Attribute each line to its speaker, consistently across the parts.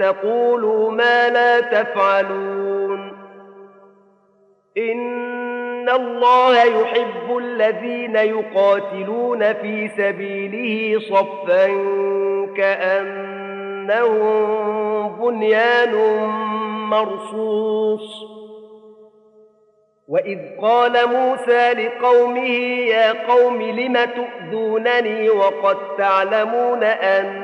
Speaker 1: تقولوا ما لا تفعلون ان الله يحب الذين يقاتلون في سبيله صفا كانهم بنيان مرصوص واذ قال موسى لقومه يا قوم لم تؤذونني وقد تعلمون ان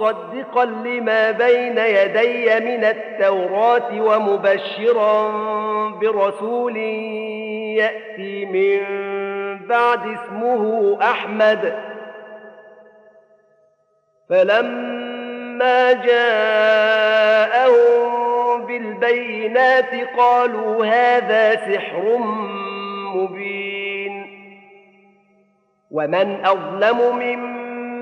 Speaker 1: مصدقا لما بين يدي من التوراة ومبشرا برسول يأتي من بعد اسمه أحمد فلما جاءهم بالبينات قالوا هذا سحر مبين ومن أظلم ممن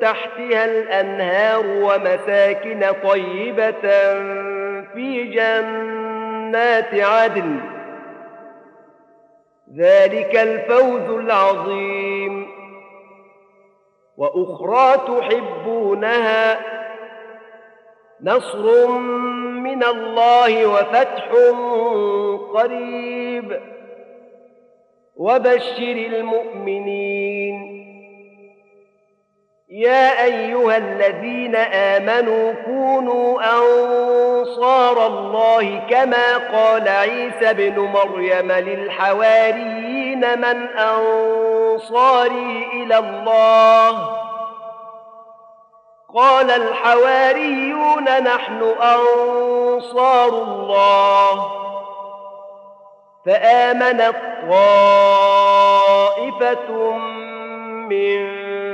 Speaker 1: تحتها الأنهار ومساكن طيبة في جنات عدن ذلك الفوز العظيم وأخرى تحبونها نصر من الله وفتح قريب وبشر المؤمنين يا ايها الذين امنوا كونوا انصار الله كما قال عيسى بن مريم للحواريين من انصاري الى الله قال الحواريون نحن انصار الله فامنت طائفه من